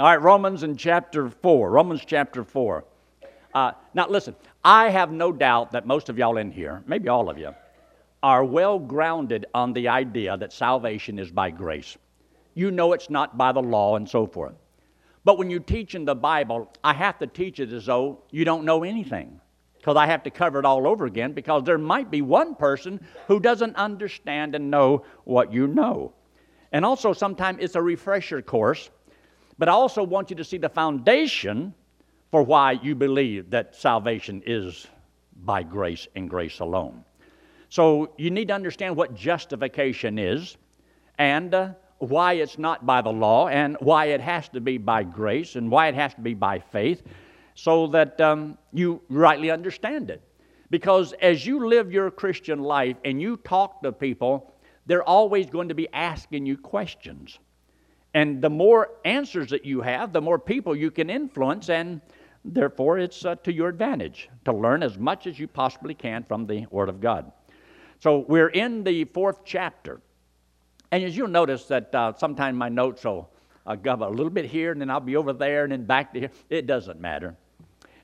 All right, Romans in chapter 4. Romans chapter 4. Uh, now, listen, I have no doubt that most of y'all in here, maybe all of you, are well grounded on the idea that salvation is by grace. You know it's not by the law and so forth. But when you teach in the Bible, I have to teach it as though you don't know anything. Because I have to cover it all over again because there might be one person who doesn't understand and know what you know. And also, sometimes it's a refresher course, but I also want you to see the foundation for why you believe that salvation is by grace and grace alone. So you need to understand what justification is and uh, why it's not by the law and why it has to be by grace and why it has to be by faith so that um, you rightly understand it. Because as you live your Christian life and you talk to people, they're always going to be asking you questions. And the more answers that you have, the more people you can influence, and therefore it's uh, to your advantage to learn as much as you possibly can from the Word of God. So we're in the fourth chapter. And as you'll notice that uh, sometimes my notes will uh, go a little bit here and then I'll be over there and then back to here. It doesn't matter.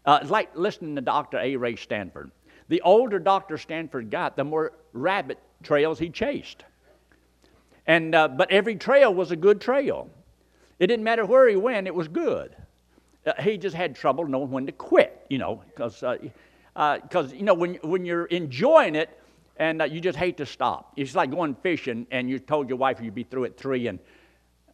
Uh, it's like listening to Dr. A. Ray Stanford. The older Dr. Stanford got, the more rabbit trails he chased. And, uh, but every trail was a good trail. It didn't matter where he went, it was good. Uh, he just had trouble knowing when to quit, you know, because, uh, uh, you know, when, when you're enjoying it, and uh, you just hate to stop. It's like going fishing and you told your wife you'd be through at three, and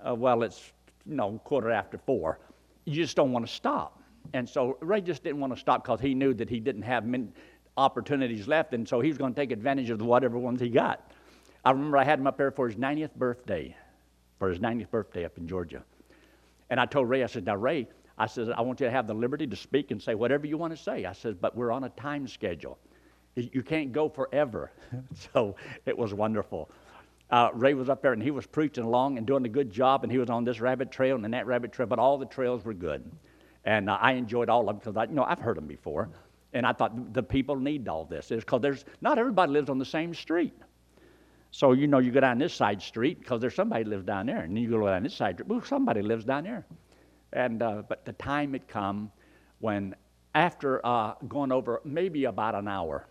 uh, well, it's you know quarter after four. You just don't want to stop. And so Ray just didn't want to stop because he knew that he didn't have many opportunities left, and so he was going to take advantage of whatever ones he got. I remember I had him up there for his 90th birthday, for his 90th birthday up in Georgia. And I told Ray, I said, now Ray, I said, I want you to have the liberty to speak and say whatever you want to say. I said, but we're on a time schedule. You can't go forever. so it was wonderful. Uh, Ray was up there and he was preaching along and doing a good job, and he was on this rabbit trail and that rabbit trail, but all the trails were good. And uh, I enjoyed all of them because I, you know, I've heard them before. And I thought the people need all this. It's because there's not everybody lives on the same street. So you know, you go down this side street because there's somebody lives down there, and then you go down this side. Well, somebody lives down there. And uh, but the time had come when, after uh, going over maybe about an hour,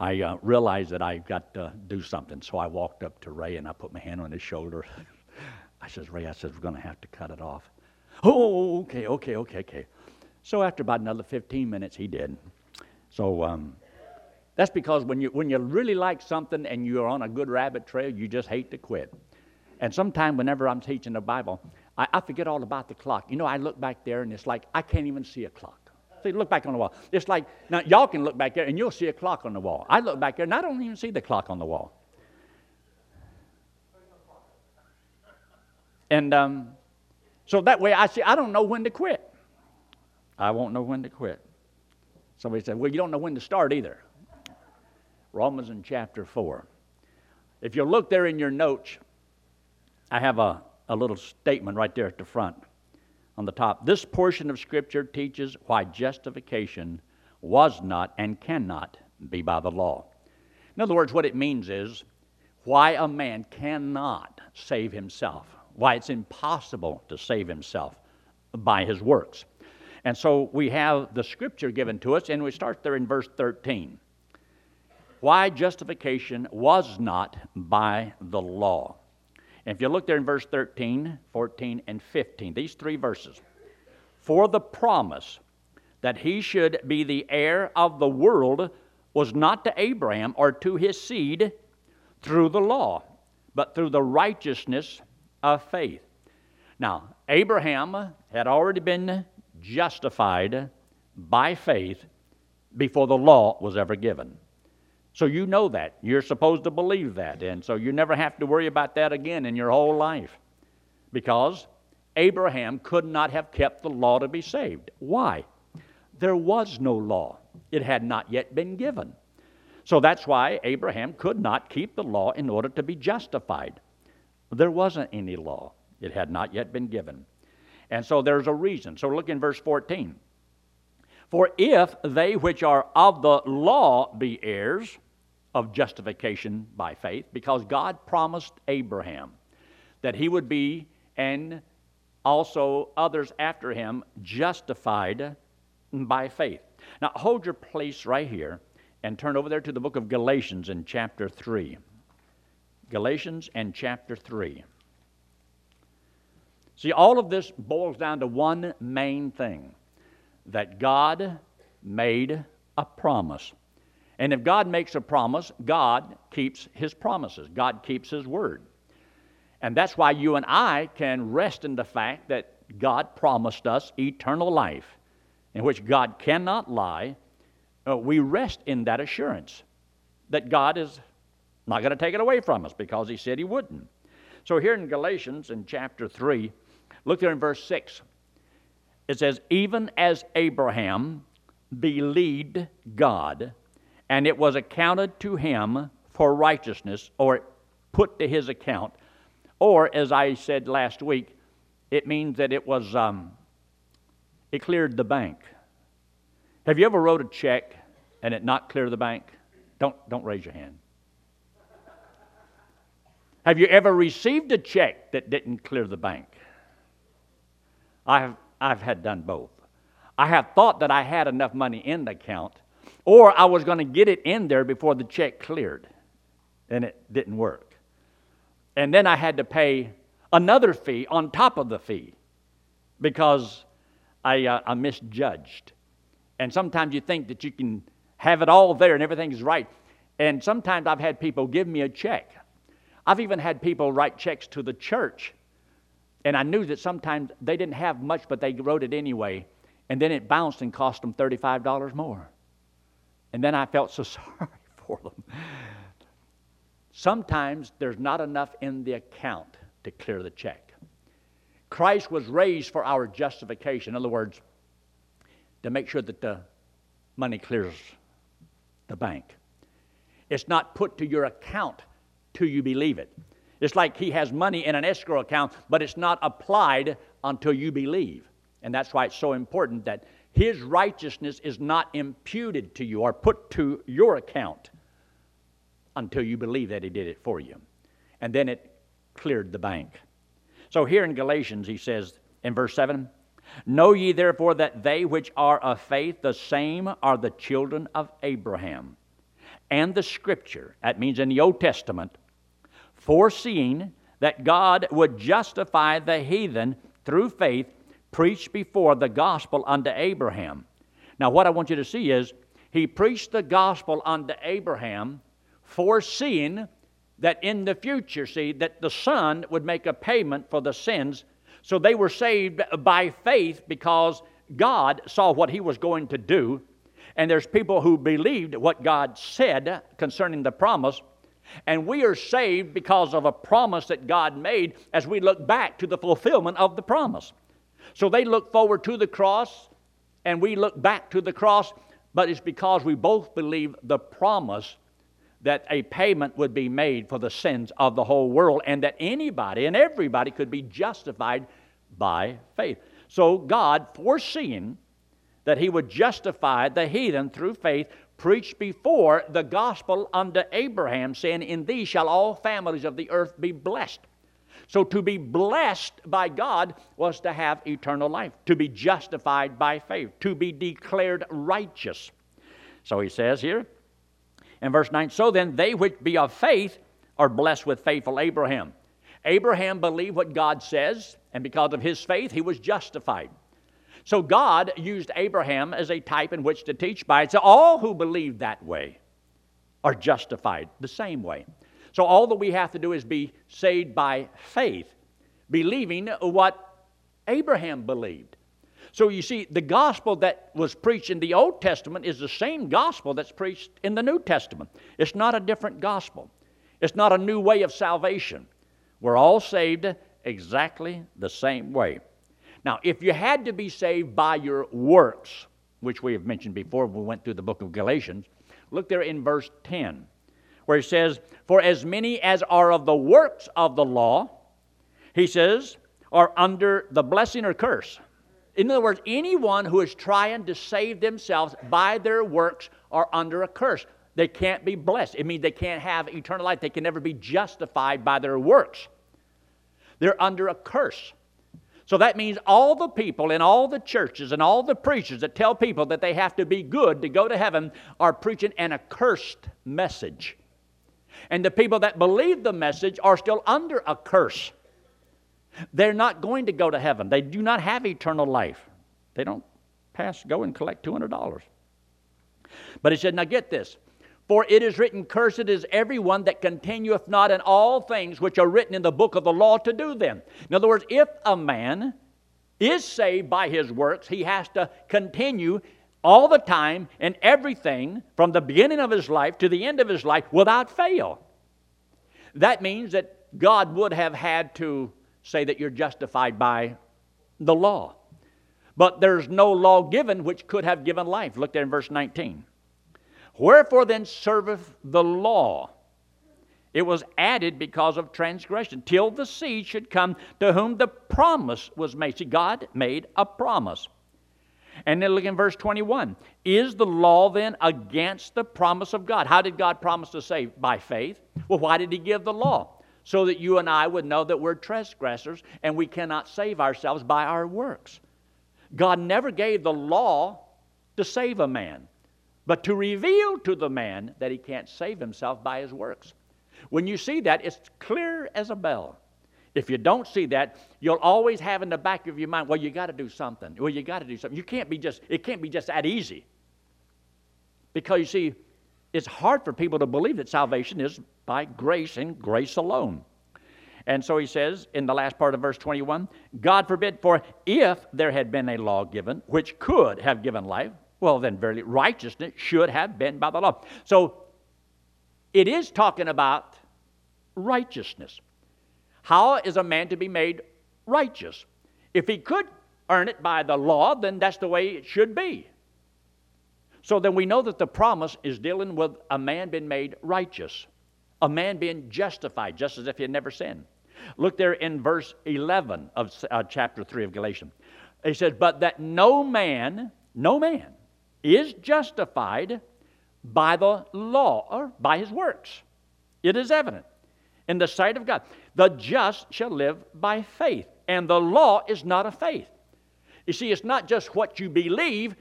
I uh, realized that I got to do something. So I walked up to Ray and I put my hand on his shoulder. I says, Ray, I says, we're going to have to cut it off. Oh, okay, okay, okay, okay. So after about another 15 minutes, he did. So um, that's because when you, when you really like something and you're on a good rabbit trail, you just hate to quit. And sometimes, whenever I'm teaching the Bible, I, I forget all about the clock. You know, I look back there and it's like I can't even see a clock. See, look back on the wall. It's like, now y'all can look back there and you'll see a clock on the wall. I look back there and I don't even see the clock on the wall. And um, so that way I see, I don't know when to quit. I won't know when to quit. Somebody said, well, you don't know when to start either. Romans in chapter 4. If you look there in your notes, I have a, a little statement right there at the front on the top. This portion of Scripture teaches why justification was not and cannot be by the law. In other words, what it means is why a man cannot save himself, why it's impossible to save himself by his works. And so we have the Scripture given to us, and we start there in verse 13. Why justification was not by the law. And if you look there in verse 13, 14, and 15, these three verses, for the promise that he should be the heir of the world was not to Abraham or to his seed through the law, but through the righteousness of faith. Now, Abraham had already been justified by faith before the law was ever given. So you know that. You're supposed to believe that. And so you never have to worry about that again in your whole life. Because Abraham could not have kept the law to be saved. Why? There was no law, it had not yet been given. So that's why Abraham could not keep the law in order to be justified. There wasn't any law, it had not yet been given. And so there's a reason. So look in verse 14. For if they which are of the law be heirs, of justification by faith because God promised Abraham that he would be and also others after him justified by faith. Now, hold your place right here and turn over there to the book of Galatians in chapter 3. Galatians and chapter 3. See, all of this boils down to one main thing that God made a promise. And if God makes a promise, God keeps his promises, God keeps his word. And that's why you and I can rest in the fact that God promised us eternal life, in which God cannot lie. Uh, we rest in that assurance that God is not going to take it away from us because He said He wouldn't. So, here in Galatians, in chapter 3, look there in verse 6. It says, Even as Abraham believed God, and it was accounted to him for righteousness, or put to his account. Or, as I said last week, it means that it was, um, it cleared the bank. Have you ever wrote a check and it not clear the bank? Don't, don't raise your hand. Have you ever received a check that didn't clear the bank? I have, I've had done both. I have thought that I had enough money in the account, or I was going to get it in there before the check cleared, and it didn't work. And then I had to pay another fee on top of the fee because I, uh, I misjudged. And sometimes you think that you can have it all there and everything's right. And sometimes I've had people give me a check. I've even had people write checks to the church. And I knew that sometimes they didn't have much, but they wrote it anyway. And then it bounced and cost them $35 more. And then I felt so sorry for them. Sometimes there's not enough in the account to clear the check. Christ was raised for our justification. In other words, to make sure that the money clears the bank. It's not put to your account till you believe it. It's like he has money in an escrow account, but it's not applied until you believe. And that's why it's so important that his righteousness is not imputed to you or put to your account until you believe that he did it for you. And then it cleared the bank. So here in Galatians, he says in verse 7 Know ye therefore that they which are of faith, the same are the children of Abraham. And the scripture, that means in the Old Testament, foreseeing that God would justify the heathen through faith, preached before the gospel unto Abraham. Now, what I want you to see is he preached the gospel unto Abraham, foreseeing that in the future, see, that the Son would make a payment for the sins. So they were saved by faith because God saw what he was going to do. And there's people who believed what God said concerning the promise. And we are saved because of a promise that God made as we look back to the fulfillment of the promise. So they look forward to the cross, and we look back to the cross, but it's because we both believe the promise that a payment would be made for the sins of the whole world, and that anybody and everybody could be justified by faith. So God, foreseeing that He would justify the heathen through faith, preached before the gospel unto Abraham, saying, In thee shall all families of the earth be blessed. So to be blessed by God was to have eternal life, to be justified by faith, to be declared righteous. So he says here in verse 9 So then, they which be of faith are blessed with faithful Abraham. Abraham believed what God says, and because of his faith, he was justified. So God used Abraham as a type in which to teach by. So all who believe that way are justified the same way. So all that we have to do is be saved by faith, believing what Abraham believed. So you see, the gospel that was preached in the Old Testament is the same gospel that's preached in the New Testament. It's not a different gospel, it's not a new way of salvation. We're all saved exactly the same way. Now, if you had to be saved by your works, which we have mentioned before we went through the book of Galatians, look there in verse 10, where he says, For as many as are of the works of the law, he says, are under the blessing or curse. In other words, anyone who is trying to save themselves by their works are under a curse. They can't be blessed. It means they can't have eternal life. They can never be justified by their works. They're under a curse. So that means all the people in all the churches and all the preachers that tell people that they have to be good to go to heaven are preaching an accursed message. And the people that believe the message are still under a curse. They're not going to go to heaven. They do not have eternal life. They don't pass, go and collect $200. But he said, now get this. For it is written, Cursed is everyone that continueth not in all things which are written in the book of the law to do them. In other words, if a man is saved by his works, he has to continue all the time in everything from the beginning of his life to the end of his life without fail. That means that God would have had to say that you're justified by the law. But there's no law given which could have given life. Look there in verse 19. Wherefore then serveth the law? It was added because of transgression, till the seed should come to whom the promise was made. See, God made a promise. And then look in verse 21. Is the law then against the promise of God? How did God promise to save? By faith. Well, why did He give the law? So that you and I would know that we're transgressors and we cannot save ourselves by our works. God never gave the law to save a man but to reveal to the man that he can't save himself by his works. When you see that, it's clear as a bell. If you don't see that, you'll always have in the back of your mind, well, you got to do something. Well, you got to do something. You can't be just, it can't be just that easy. Because you see, it's hard for people to believe that salvation is by grace and grace alone. And so he says in the last part of verse 21 God forbid, for if there had been a law given which could have given life, well, then, verily, righteousness should have been by the law. So, it is talking about righteousness. How is a man to be made righteous? If he could earn it by the law, then that's the way it should be. So then we know that the promise is dealing with a man being made righteous, a man being justified, just as if he had never sinned. Look there in verse 11 of uh, chapter 3 of Galatians. He says, But that no man, no man, is justified by the law or by his works. It is evident in the sight of God. The just shall live by faith, and the law is not a faith. You see, it's not just what you believe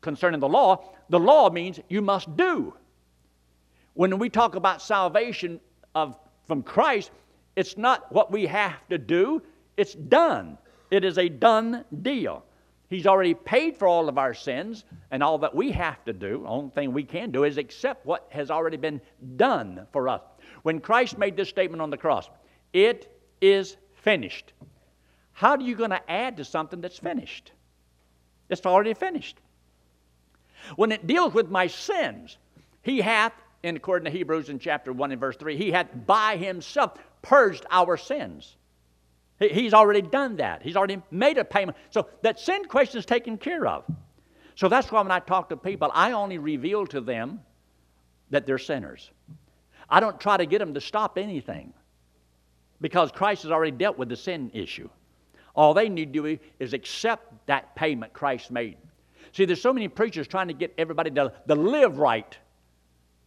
concerning the law, the law means you must do. When we talk about salvation of, from Christ, it's not what we have to do, it's done. It is a done deal. He's already paid for all of our sins, and all that we have to do, the only thing we can do, is accept what has already been done for us. When Christ made this statement on the cross, it is finished. How are you going to add to something that's finished? It's already finished. When it deals with my sins, He hath, in according to Hebrews in chapter 1 and verse 3, He hath by Himself purged our sins. He's already done that. He's already made a payment. So that sin question is taken care of. So that's why when I talk to people, I only reveal to them that they're sinners. I don't try to get them to stop anything because Christ has already dealt with the sin issue. All they need to do is accept that payment Christ made. See, there's so many preachers trying to get everybody to, to live right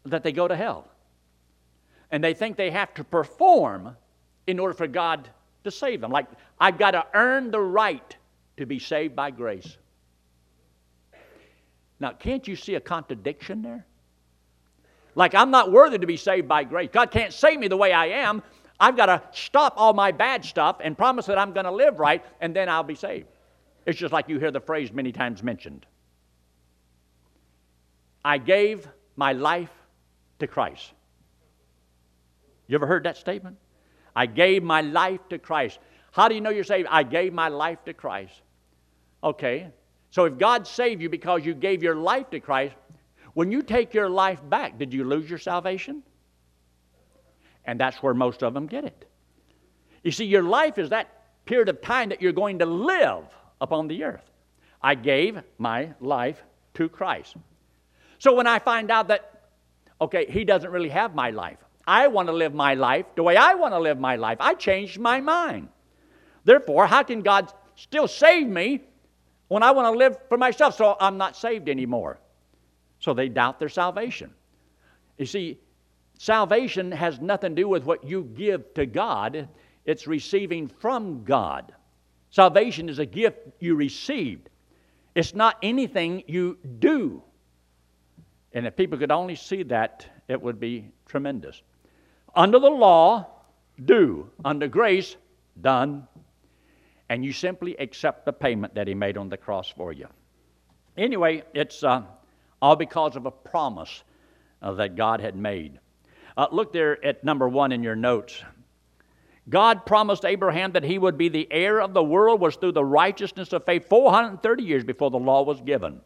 that they go to hell. And they think they have to perform in order for God to save them. Like, I've got to earn the right to be saved by grace. Now, can't you see a contradiction there? Like, I'm not worthy to be saved by grace. God can't save me the way I am. I've got to stop all my bad stuff and promise that I'm going to live right, and then I'll be saved. It's just like you hear the phrase many times mentioned I gave my life to Christ. You ever heard that statement? I gave my life to Christ. How do you know you're saved? I gave my life to Christ. Okay. So if God saved you because you gave your life to Christ, when you take your life back, did you lose your salvation? And that's where most of them get it. You see, your life is that period of time that you're going to live upon the earth. I gave my life to Christ. So when I find out that, okay, He doesn't really have my life, I want to live my life the way I want to live my life. I changed my mind. Therefore, how can God still save me when I want to live for myself so I'm not saved anymore? So they doubt their salvation. You see, salvation has nothing to do with what you give to God, it's receiving from God. Salvation is a gift you received, it's not anything you do. And if people could only see that, it would be tremendous. Under the law, do. Under grace, done. And you simply accept the payment that He made on the cross for you. Anyway, it's uh, all because of a promise uh, that God had made. Uh, look there at number one in your notes. God promised Abraham that he would be the heir of the world was through the righteousness of faith 430 years before the law was given.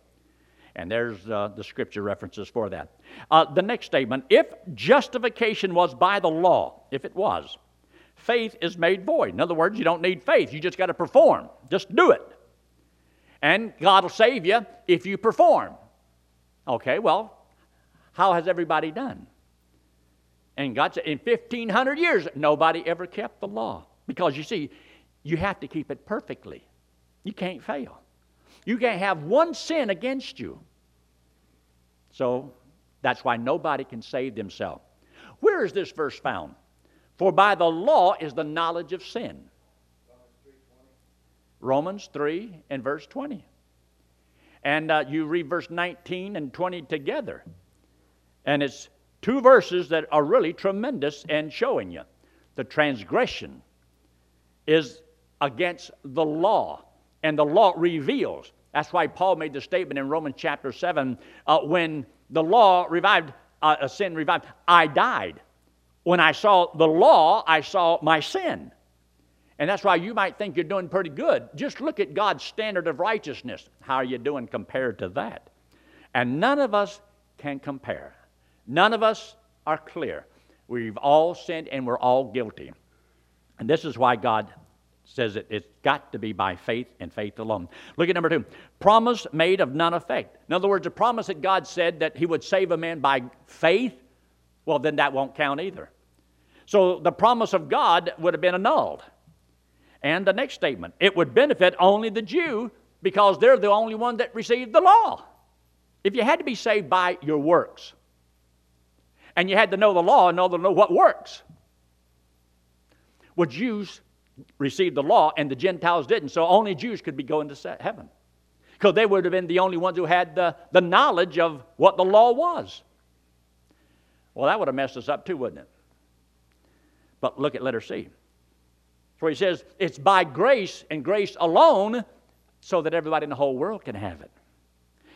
And there's uh, the scripture references for that. Uh, the next statement if justification was by the law, if it was, faith is made void. In other words, you don't need faith, you just got to perform. Just do it. And God will save you if you perform. Okay, well, how has everybody done? And God said, in 1,500 years, nobody ever kept the law. Because you see, you have to keep it perfectly. You can't fail. You can't have one sin against you. So that's why nobody can save themselves. Where is this verse found? For by the law is the knowledge of sin. Romans 3 and verse 20. And uh, you read verse 19 and 20 together. And it's two verses that are really tremendous and showing you the transgression is against the law, and the law reveals. That's why Paul made the statement in Romans chapter 7 uh, when the law revived, uh, a sin revived, I died. When I saw the law, I saw my sin. And that's why you might think you're doing pretty good. Just look at God's standard of righteousness. How are you doing compared to that? And none of us can compare. None of us are clear. We've all sinned and we're all guilty. And this is why God says it, it's got to be by faith and faith alone. Look at number two promise made of none effect. In other words, a promise that God said that He would save a man by faith, well, then that won't count either. So the promise of God would have been annulled. And the next statement it would benefit only the Jew because they're the only one that received the law. If you had to be saved by your works, and you had to know the law and know, the, know what works. would Jews received the law and the Gentiles didn't, so only Jews could be going to heaven. Because they would have been the only ones who had the, the knowledge of what the law was. Well, that would have messed us up too, wouldn't it? But look at letter C. Where he says, it's by grace and grace alone so that everybody in the whole world can have it.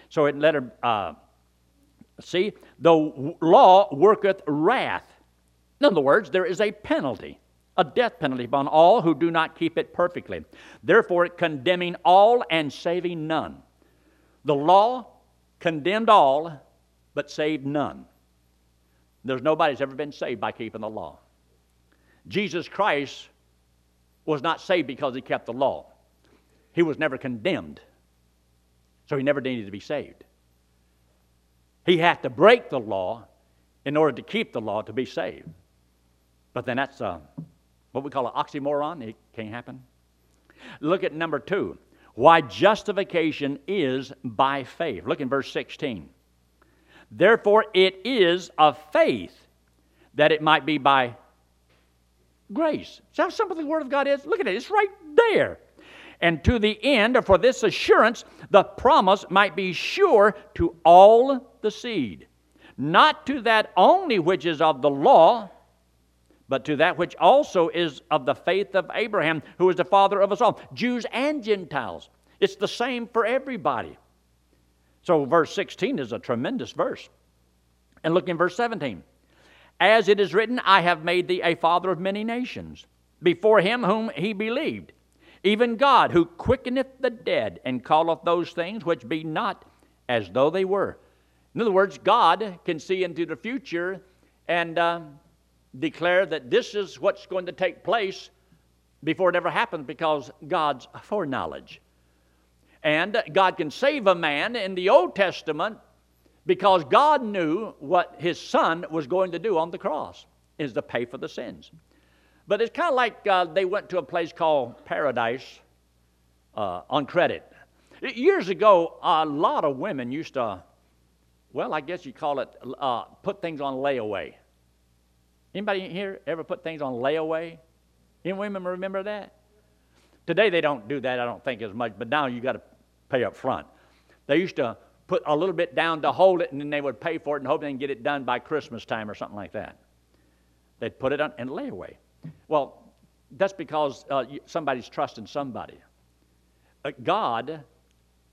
So in letter uh, See, the law worketh wrath. In other words, there is a penalty, a death penalty upon all who do not keep it perfectly. Therefore, condemning all and saving none. The law condemned all, but saved none. There's nobody that's ever been saved by keeping the law. Jesus Christ was not saved because he kept the law. He was never condemned, so he never needed to be saved. He had to break the law in order to keep the law to be saved. But then that's uh, what we call an oxymoron. It can't happen. Look at number two. Why justification is by faith. Look in verse 16. Therefore, it is of faith that it might be by grace. See how simple the Word of God is? Look at it, it's right there and to the end, or for this assurance, the promise might be sure to all the seed, not to that only which is of the law, but to that which also is of the faith of Abraham, who is the father of us all, Jews and Gentiles. It's the same for everybody. So, verse 16 is a tremendous verse. And look in verse 17. As it is written, I have made thee a father of many nations, before him whom he believed even God, who quickeneth the dead and calleth those things which be not as though they were. In other words, God can see into the future and uh, declare that this is what's going to take place before it ever happens because God's foreknowledge. And God can save a man in the Old Testament because God knew what his son was going to do on the cross is to pay for the sins. But it's kind of like uh, they went to a place called Paradise uh, on credit. Years ago, a lot of women used to, well, I guess you call it, uh, put things on layaway. Anybody here ever put things on layaway? Any women remember that? Today they don't do that, I don't think, as much, but now you got to pay up front. They used to put a little bit down to hold it, and then they would pay for it and hope they can get it done by Christmas time or something like that. They'd put it on and layaway. Well, that's because uh, somebody's trusting somebody. Uh, God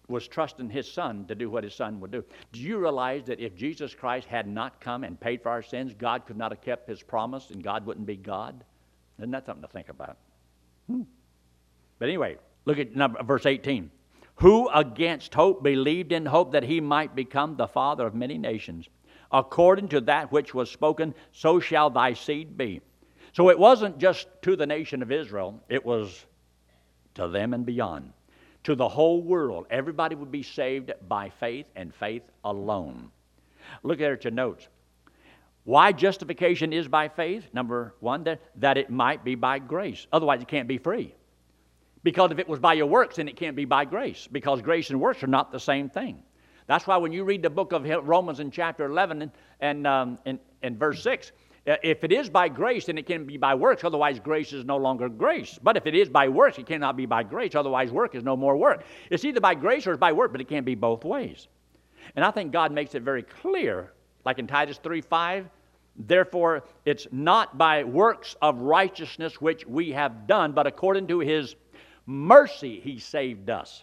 was trusting his son to do what his son would do. Do you realize that if Jesus Christ had not come and paid for our sins, God could not have kept his promise and God wouldn't be God? Isn't that something to think about? Hmm. But anyway, look at number, verse 18. Who against hope believed in hope that he might become the father of many nations? According to that which was spoken, so shall thy seed be. So it wasn't just to the nation of Israel, it was to them and beyond to the whole world. Everybody would be saved by faith and faith alone. Look at your notes. Why justification is by faith? Number one, that, that it might be by grace. Otherwise, it can't be free. Because if it was by your works, then it can't be by grace, because grace and works are not the same thing. That's why when you read the book of Romans in chapter 11 and, and, um, in, in verse 6, uh, Uh, if it is by grace, then it can be by works. Otherwise, grace is no longer grace. But if it is by works, it cannot be by grace. Otherwise, work is no more work. It's either by grace or it's by work, but it can't be both ways. And I think God makes it very clear, like in Titus 3 5. Therefore, it's not by works of righteousness which we have done, but according to his mercy he saved us.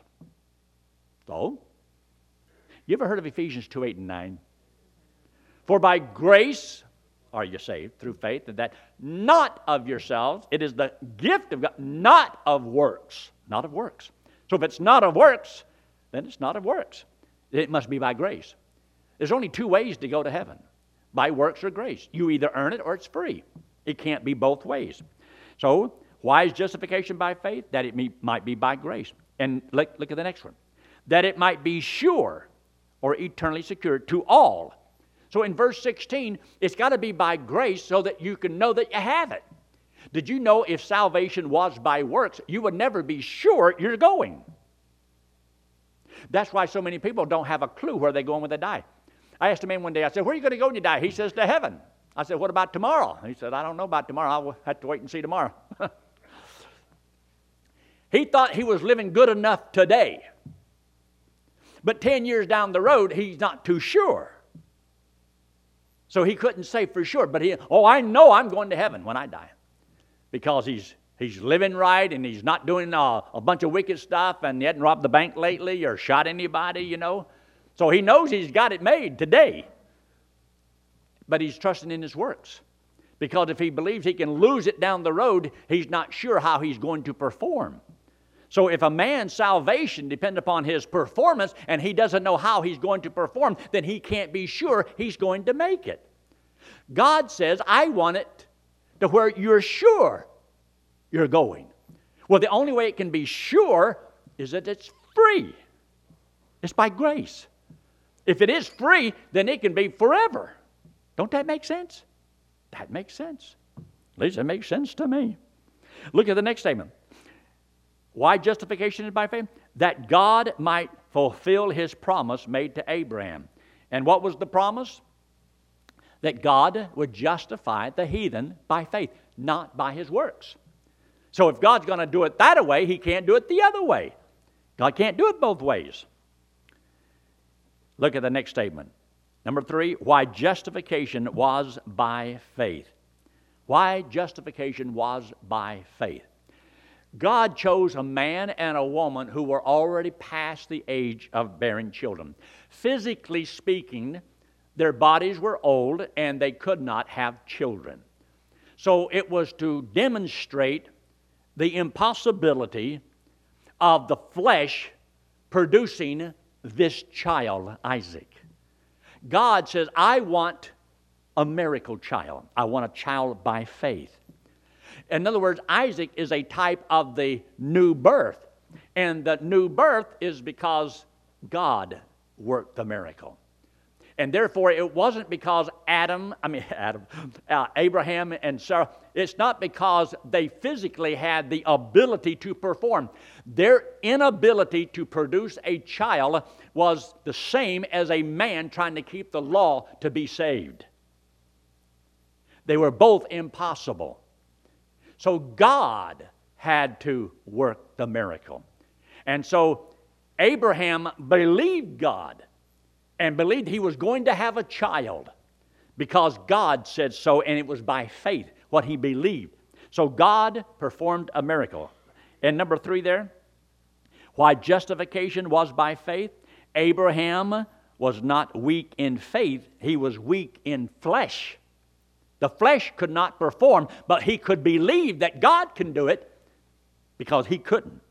So, you ever heard of Ephesians 2 8 and 9? For by grace are you saved through faith, and that not of yourselves. It is the gift of God, not of works. Not of works. So if it's not of works, then it's not of works. It must be by grace. There's only two ways to go to heaven by works or grace. You either earn it or it's free. It can't be both ways. So, why is justification by faith? That it might be by grace. And look, look at the next one. That it might be sure or eternally secure to all so in verse 16, it's got to be by grace so that you can know that you have it. Did you know if salvation was by works, you would never be sure you're going? That's why so many people don't have a clue where they're going when they die. I asked a man one day, I said, Where are you going to go when you die? He says, To heaven. I said, What about tomorrow? He said, I don't know about tomorrow. I'll have to wait and see tomorrow. he thought he was living good enough today. But 10 years down the road, he's not too sure. So he couldn't say for sure, but he, oh, I know I'm going to heaven when I die. Because he's, he's living right and he's not doing uh, a bunch of wicked stuff and he hadn't robbed the bank lately or shot anybody, you know. So he knows he's got it made today. But he's trusting in his works. Because if he believes he can lose it down the road, he's not sure how he's going to perform. So if a man's salvation depends upon his performance and he doesn't know how he's going to perform, then he can't be sure he's going to make it. God says, I want it to where you're sure you're going. Well, the only way it can be sure is that it's free. It's by grace. If it is free, then it can be forever. Don't that make sense? That makes sense. At least it makes sense to me. Look at the next statement. Why justification is by faith? That God might fulfill his promise made to Abraham. And what was the promise? That God would justify the heathen by faith, not by his works. So if God's going to do it that way, he can't do it the other way. God can't do it both ways. Look at the next statement. Number three, why justification was by faith. Why justification was by faith. God chose a man and a woman who were already past the age of bearing children. Physically speaking, their bodies were old and they could not have children. So it was to demonstrate the impossibility of the flesh producing this child, Isaac. God says, I want a miracle child. I want a child by faith. In other words, Isaac is a type of the new birth. And the new birth is because God worked the miracle. And therefore, it wasn't because Adam, I mean, Adam, uh, Abraham and Sarah, it's not because they physically had the ability to perform. Their inability to produce a child was the same as a man trying to keep the law to be saved. They were both impossible. So God had to work the miracle. And so Abraham believed God and believed he was going to have a child because God said so, and it was by faith what he believed. So God performed a miracle. And number three there, why justification was by faith. Abraham was not weak in faith, he was weak in flesh. The flesh could not perform, but he could believe that God can do it because he couldn't.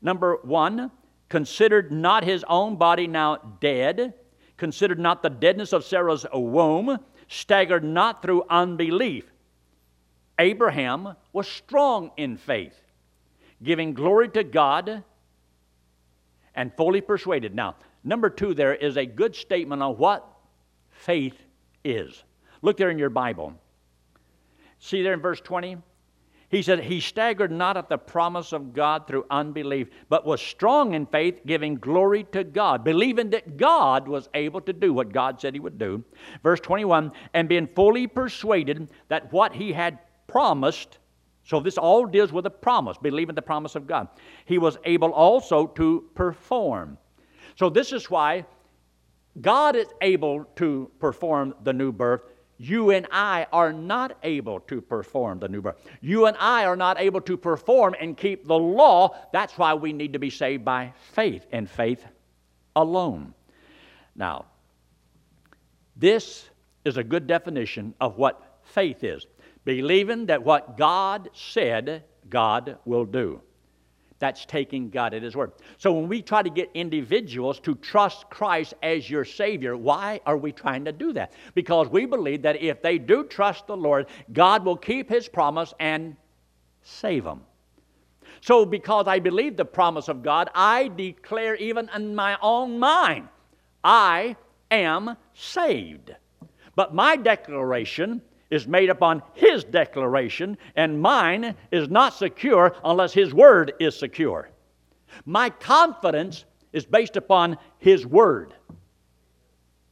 Number one, considered not his own body now dead, considered not the deadness of Sarah's womb, staggered not through unbelief. Abraham was strong in faith, giving glory to God and fully persuaded. Now, number two, there is a good statement on what faith is. Look there in your Bible. See there in verse 20? He said, He staggered not at the promise of God through unbelief, but was strong in faith, giving glory to God, believing that God was able to do what God said He would do. Verse 21 And being fully persuaded that what He had promised, so this all deals with a promise, believing the promise of God, He was able also to perform. So this is why God is able to perform the new birth you and I are not able to perform the new birth. You and I are not able to perform and keep the law. That's why we need to be saved by faith and faith alone. Now, this is a good definition of what faith is believing that what God said, God will do. That's taking God at His word. So when we try to get individuals to trust Christ as your Savior, why are we trying to do that? Because we believe that if they do trust the Lord, God will keep His promise and save them. So, because I believe the promise of God, I declare even in my own mind, I am saved. But my declaration is made upon His declaration, and mine is not secure unless His word is secure. My confidence is based upon His word.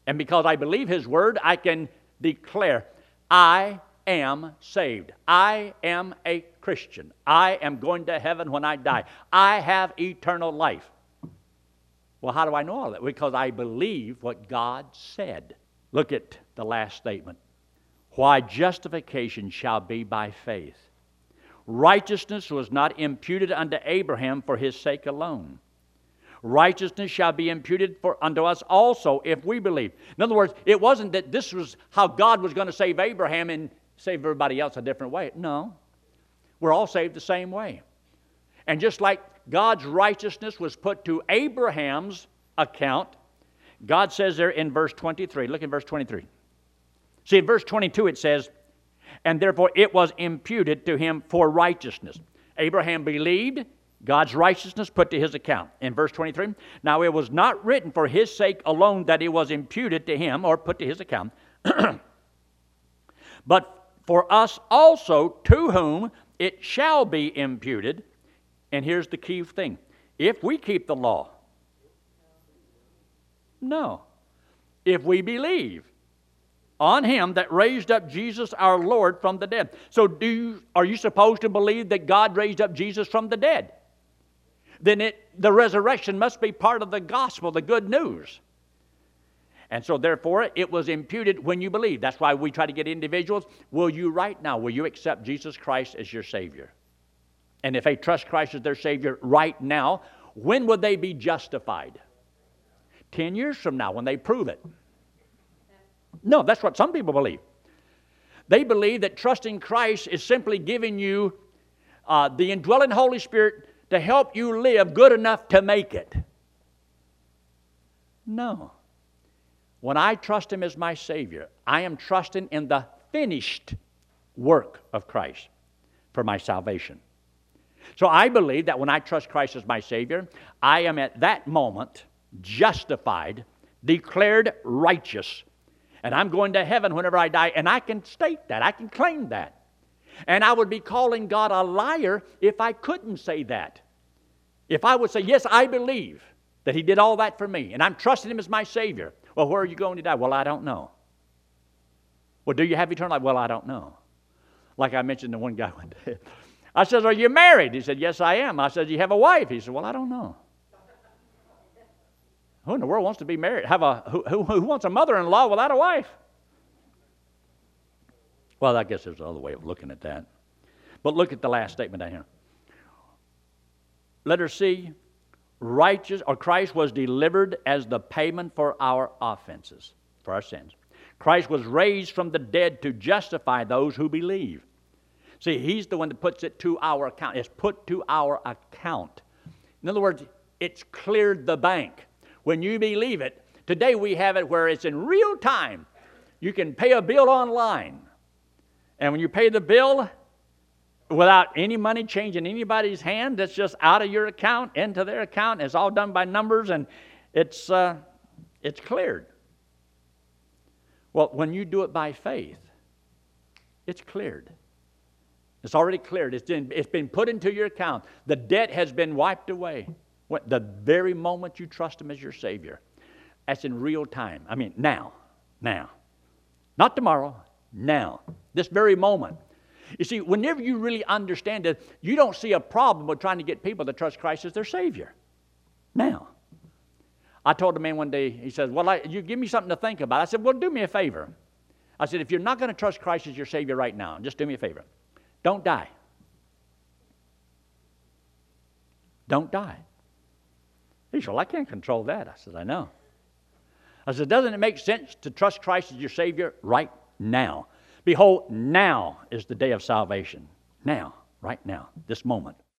And because I believe His word, I can declare, I am saved. I am a Christian. I am going to heaven when I die. I have eternal life. Well, how do I know all that? Because I believe what God said. Look at the last statement why justification shall be by faith. Righteousness was not imputed unto Abraham for his sake alone. Righteousness shall be imputed for unto us also if we believe. In other words, it wasn't that this was how God was going to save Abraham and save everybody else a different way. No. We're all saved the same way. And just like God's righteousness was put to Abraham's account, God says there in verse 23, look at verse 23. See, in verse 22 it says, And therefore it was imputed to him for righteousness. Abraham believed, God's righteousness put to his account. In verse 23, now it was not written for his sake alone that it was imputed to him or put to his account, but for us also to whom it shall be imputed. And here's the key thing if we keep the law, no. If we believe, on him that raised up Jesus our Lord from the dead. So do you, are you supposed to believe that God raised up Jesus from the dead? Then it, the resurrection must be part of the gospel, the good news. And so, therefore, it was imputed when you believe. That's why we try to get individuals. Will you right now, will you accept Jesus Christ as your Savior? And if they trust Christ as their Savior right now, when would they be justified? Ten years from now, when they prove it. No, that's what some people believe. They believe that trusting Christ is simply giving you uh, the indwelling Holy Spirit to help you live good enough to make it. No. When I trust Him as my Savior, I am trusting in the finished work of Christ for my salvation. So I believe that when I trust Christ as my Savior, I am at that moment justified, declared righteous and I'm going to heaven whenever I die, and I can state that, I can claim that. And I would be calling God a liar if I couldn't say that. If I would say, Yes, I believe that He did all that for me, and I'm trusting Him as my Savior. Well, where are you going to die? Well, I don't know. Well, do you have eternal life? Well, I don't know. Like I mentioned to one guy one day, I said, Are you married? He said, Yes, I am. I said, You have a wife? He said, Well, I don't know. Who in the world wants to be married? Have a who, who, who wants a mother-in-law without a wife? Well, I guess there's another way of looking at that. But look at the last statement down here. Letter C, righteous or Christ was delivered as the payment for our offenses, for our sins. Christ was raised from the dead to justify those who believe. See, he's the one that puts it to our account. It's put to our account. In other words, it's cleared the bank. When you believe it, today we have it where it's in real time. You can pay a bill online. And when you pay the bill, without any money changing anybody's hand, that's just out of your account into their account. It's all done by numbers and it's, uh, it's cleared. Well, when you do it by faith, it's cleared. It's already cleared. It's been, it's been put into your account. The debt has been wiped away. The very moment you trust Him as your Savior. That's in real time. I mean, now. Now. Not tomorrow. Now. This very moment. You see, whenever you really understand it, you don't see a problem with trying to get people to trust Christ as their Savior. Now. I told a man one day, he says, Well, I, you give me something to think about. I said, Well, do me a favor. I said, If you're not going to trust Christ as your Savior right now, just do me a favor. Don't die. Don't die. He said, Well, I can't control that. I said, I know. I said, Doesn't it make sense to trust Christ as your Savior right now? Behold, now is the day of salvation. Now, right now, this moment.